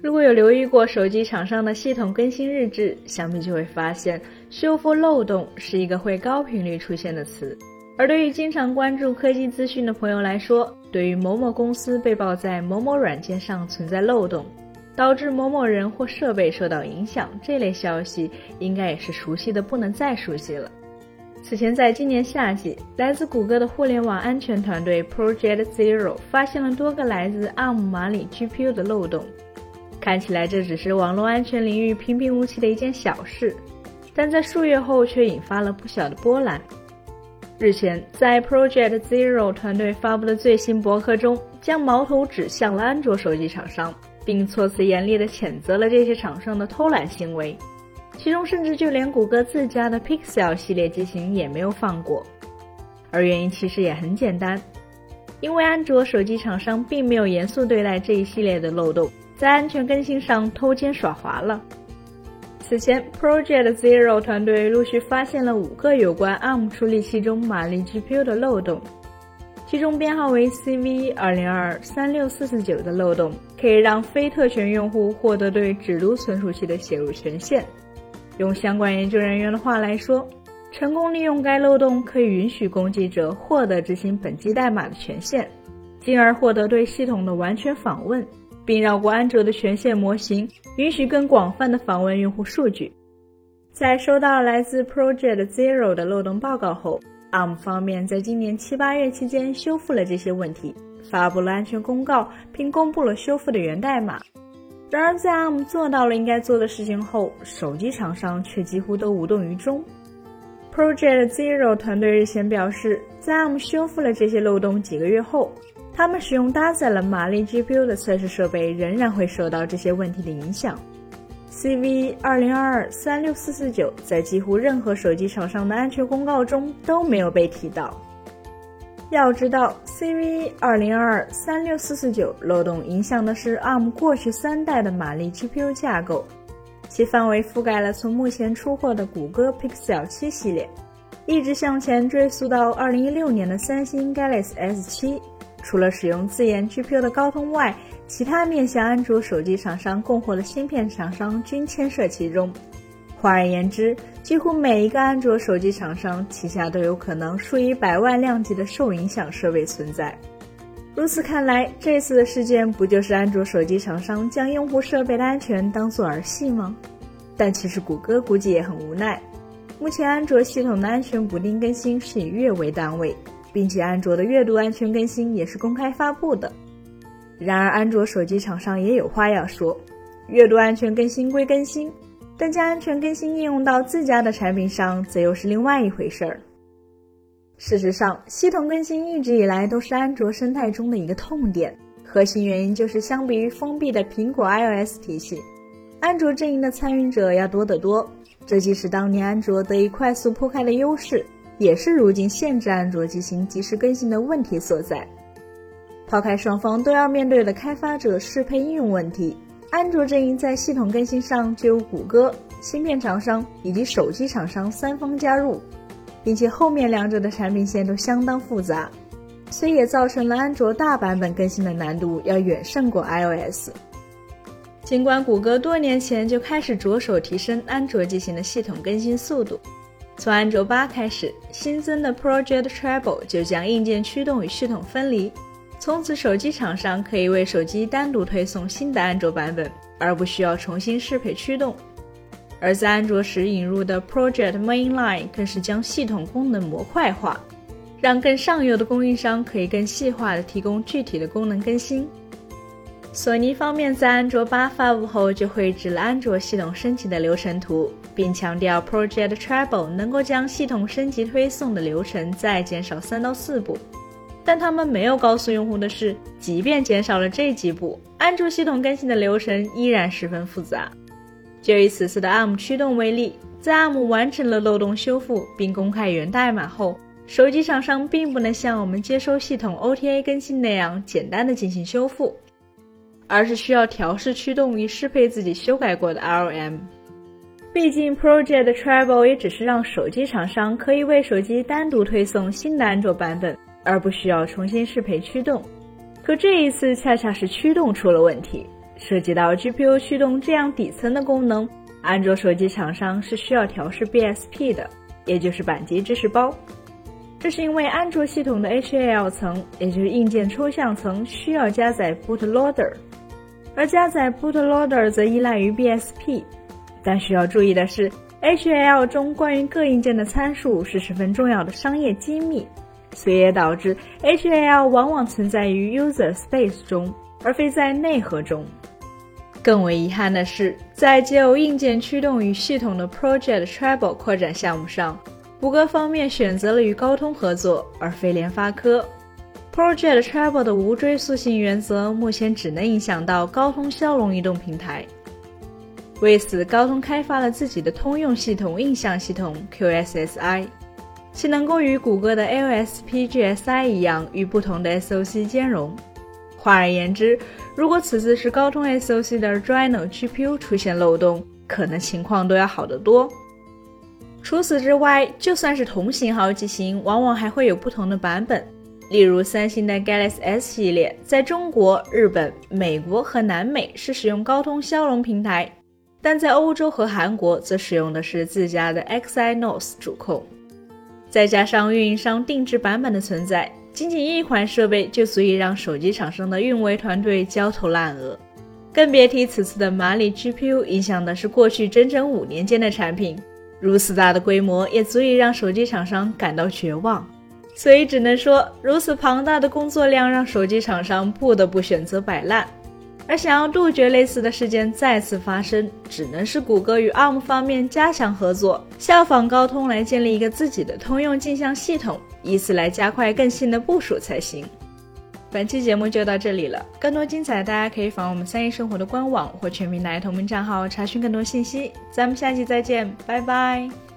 如果有留意过手机厂商的系统更新日志，想必就会发现，修复漏洞是一个会高频率出现的词。而对于经常关注科技资讯的朋友来说，对于某某公司被曝在某某软件上存在漏洞，导致某某人或设备受到影响，这类消息应该也是熟悉的不能再熟悉了。此前，在今年夏季，来自谷歌的互联网安全团队 Project Zero 发现了多个来自 ARM 马里 GPU 的漏洞。看起来这只是网络安全领域平平无奇的一件小事，但在数月后却引发了不小的波澜。日前，在 Project Zero 团队发布的最新博客中，将矛头指向了安卓手机厂商，并措辞严厉地谴责了这些厂商的偷懒行为，其中甚至就连谷歌自家的 Pixel 系列机型也没有放过。而原因其实也很简单，因为安卓手机厂商并没有严肃对待这一系列的漏洞。在安全更新上偷奸耍滑了。此前，Project Zero 团队陆续发现了五个有关 ARM 处理器中马力 GPU 的漏洞，其中编号为 CV 二零二三六四四九的漏洞可以让非特权用户获得对只读存储器的写入权限。用相关研究人员的话来说，成功利用该漏洞可以允许攻击者获得执行本机代码的权限，进而获得对系统的完全访问。并绕过安卓的权限模型，允许更广泛的访问用户数据。在收到来自 Project Zero 的漏洞报告后，ARM 方面在今年七八月期间修复了这些问题，发布了安全公告，并公布了修复的源代码。然而，在 ARM 做到了应该做的事情后，手机厂商却几乎都无动于衷。Project Zero 团队日前表示，在 ARM 修复了这些漏洞几个月后。他们使用搭载了马力 GPU 的测试设备，仍然会受到这些问题的影响。CV 二零二二三六四四九在几乎任何手机厂商的安全公告中都没有被提到。要知道，CV 二零二二三六四四九漏洞影响的是 ARM 过去三代的马力 GPU 架构，其范围覆盖了从目前出货的谷歌 Pixel 七系列，一直向前追溯到二零一六年的三星 Galaxy S 七。除了使用自研 GPU 的高通外，其他面向安卓手机厂商供货的芯片厂商均牵涉其中。换而言之，几乎每一个安卓手机厂商旗下都有可能数以百万量级的受影响设备存在。如此看来，这次的事件不就是安卓手机厂商将用户设备的安全当做儿戏吗？但其实谷歌估计也很无奈，目前安卓系统的安全补丁更新是以月为单位。并且，安卓的月度安全更新也是公开发布的。然而，安卓手机厂商也有话要说：月度安全更新归更新，但将安全更新应用到自家的产品上，则又是另外一回事儿。事实上，系统更新一直以来都是安卓生态中的一个痛点，核心原因就是相比于封闭的苹果 iOS 体系，安卓阵营的参与者要多得多。这既是当年安卓得以快速铺开的优势。也是如今限制安卓机型及时更新的问题所在。抛开双方都要面对的开发者适配应用问题，安卓阵营在系统更新上就有谷歌、芯片厂商以及手机厂商三方加入，并且后面两者的产品线都相当复杂，所以也造成了安卓大版本更新的难度要远胜过 iOS。尽管谷歌多年前就开始着手提升安卓机型的系统更新速度。从安卓八开始，新增的 Project Treble 就将硬件驱动与系统分离。从此，手机厂商可以为手机单独推送新的安卓版本，而不需要重新适配驱动。而在安卓时引入的 Project Mainline 更是将系统功能模块化，让更上游的供应商可以更细化的提供具体的功能更新。索尼方面在安卓八发布后就绘制了安卓系统升级的流程图，并强调 Project Treble 能够将系统升级推送的流程再减少三到四步。但他们没有告诉用户的是，即便减少了这几步，安卓系统更新的流程依然十分复杂。就以此次的 ARM 驱动为例，在 ARM 完成了漏洞修复并公开源代码后，手机厂商并不能像我们接收系统 OTA 更新那样简单的进行修复。而是需要调试驱动以适配自己修改过的 ROM。毕竟 Project Travel 也只是让手机厂商可以为手机单独推送新的安卓版本，而不需要重新适配驱动。可这一次恰恰是驱动出了问题，涉及到 GPU 驱动这样底层的功能，安卓手机厂商是需要调试 BSP 的，也就是板机支持包。这是因为安卓系统的 HAL 层，也就是硬件抽象层，需要加载 Bootloader，而加载 Bootloader 则依赖于 BSP。但需要注意的是，HAL 中关于各硬件的参数是十分重要的商业机密，所以也导致 HAL 往往存在于 User Space 中，而非在内核中。更为遗憾的是，在结有硬件驱动与系统的 Project Treble 扩展项目上，谷歌方面选择了与高通合作，而非联发科。Project Travel 的无追溯性原则目前只能影响到高通骁龙移动平台。为此，高通开发了自己的通用系统印象系统 QSSI，其能够与谷歌的 LSPGSI 一样，与不同的 SoC 兼容。换而言之，如果此次是高通 SoC 的 Adreno GPU 出现漏洞，可能情况都要好得多。除此之外，就算是同型号机型，往往还会有不同的版本。例如，三星的 Galaxy S 系列，在中国、日本、美国和南美是使用高通骁龙平台。但在欧洲和韩国则使用的是自家的 Exynos 主控，再加上运营商定制版本的存在，仅仅一款设备就足以让手机厂商的运维团队焦头烂额，更别提此次的马里 GPU 影响的是过去整整五年间的产品，如此大的规模也足以让手机厂商感到绝望，所以只能说，如此庞大的工作量让手机厂商不得不选择摆烂。而想要杜绝类似的事件再次发生，只能是谷歌与 ARM 方面加强合作，效仿高通来建立一个自己的通用镜像系统，以此来加快更新的部署才行。本期节目就到这里了，更多精彩大家可以访问我们三一生活的官网或全民奶同名账号查询更多信息。咱们下期再见，拜拜。